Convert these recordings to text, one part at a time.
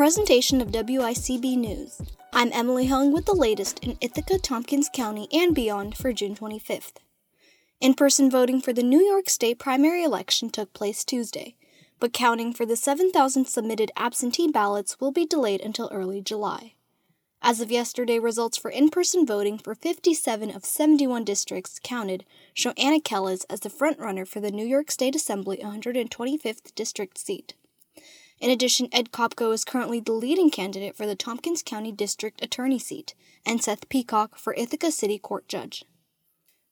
presentation of WICB News. I'm Emily Hung with the latest in Ithaca, Tompkins County, and beyond for June 25th. In person voting for the New York State primary election took place Tuesday, but counting for the 7,000 submitted absentee ballots will be delayed until early July. As of yesterday, results for in person voting for 57 of 71 districts counted show Anna Kelles as the frontrunner for the New York State Assembly 125th District seat. In addition, Ed Kopko is currently the leading candidate for the Tompkins County District Attorney seat, and Seth Peacock for Ithaca City Court Judge.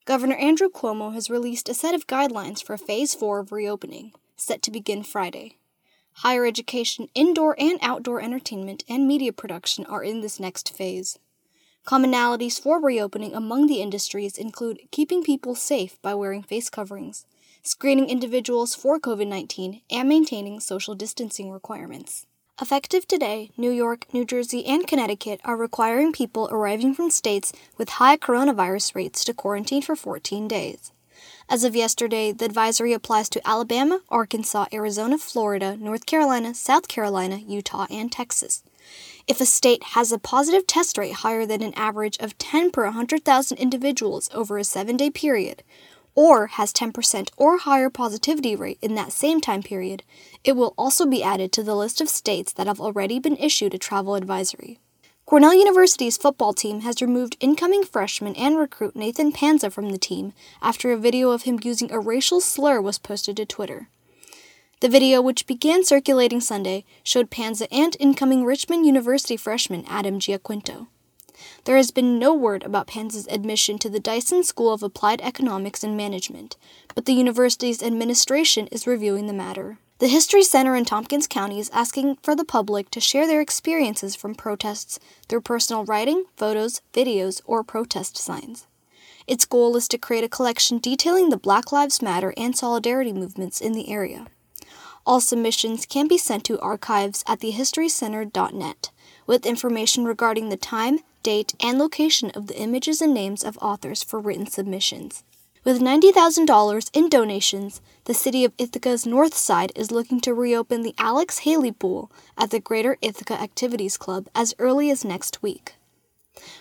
Governor Andrew Cuomo has released a set of guidelines for Phase 4 of reopening, set to begin Friday. Higher education, indoor and outdoor entertainment, and media production are in this next phase. Commonalities for reopening among the industries include keeping people safe by wearing face coverings, screening individuals for COVID 19, and maintaining social distancing requirements. Effective today, New York, New Jersey, and Connecticut are requiring people arriving from states with high coronavirus rates to quarantine for 14 days. As of yesterday, the advisory applies to Alabama, Arkansas, Arizona, Florida, North Carolina, South Carolina, Utah, and Texas. If a state has a positive test rate higher than an average of 10 per 100,000 individuals over a seven day period, or has 10% or higher positivity rate in that same time period, it will also be added to the list of states that have already been issued a travel advisory. Cornell University's football team has removed incoming freshman and recruit Nathan Panza from the team after a video of him using a racial slur was posted to Twitter. The video, which began circulating Sunday, showed Panza and incoming Richmond University freshman Adam Giaquinto. There has been no word about Panza's admission to the Dyson School of Applied Economics and Management, but the university's administration is reviewing the matter. The History Center in Tompkins County is asking for the public to share their experiences from protests through personal writing, photos, videos, or protest signs. Its goal is to create a collection detailing the Black Lives Matter and solidarity movements in the area. All submissions can be sent to archives at thehistorycenter.net with information regarding the time, date, and location of the images and names of authors for written submissions. With $90,000 in donations, the city of Ithaca's North Side is looking to reopen the Alex Haley Pool at the Greater Ithaca Activities Club as early as next week.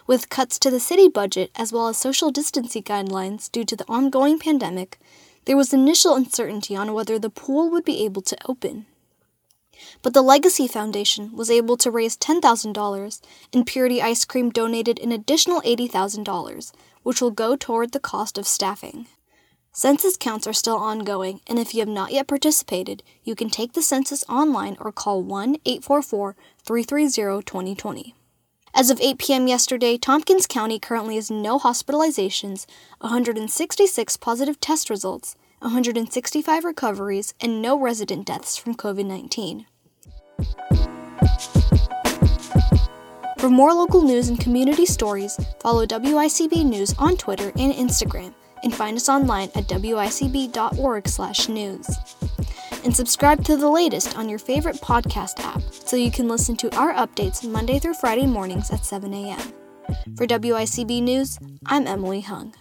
With cuts to the city budget as well as social distancing guidelines due to the ongoing pandemic, there was initial uncertainty on whether the pool would be able to open. But the Legacy Foundation was able to raise $10,000, and Purity Ice Cream donated an additional $80,000, which will go toward the cost of staffing. Census counts are still ongoing, and if you have not yet participated, you can take the census online or call 1 844 330 2020. As of 8 p.m. yesterday, Tompkins County currently has no hospitalizations, 166 positive test results, 165 recoveries, and no resident deaths from COVID 19. For more local news and community stories, follow WICB News on Twitter and Instagram, and find us online at wicb.org/news. And subscribe to the latest on your favorite podcast app so you can listen to our updates Monday through Friday mornings at 7 a.m. For WICB News, I'm Emily Hung.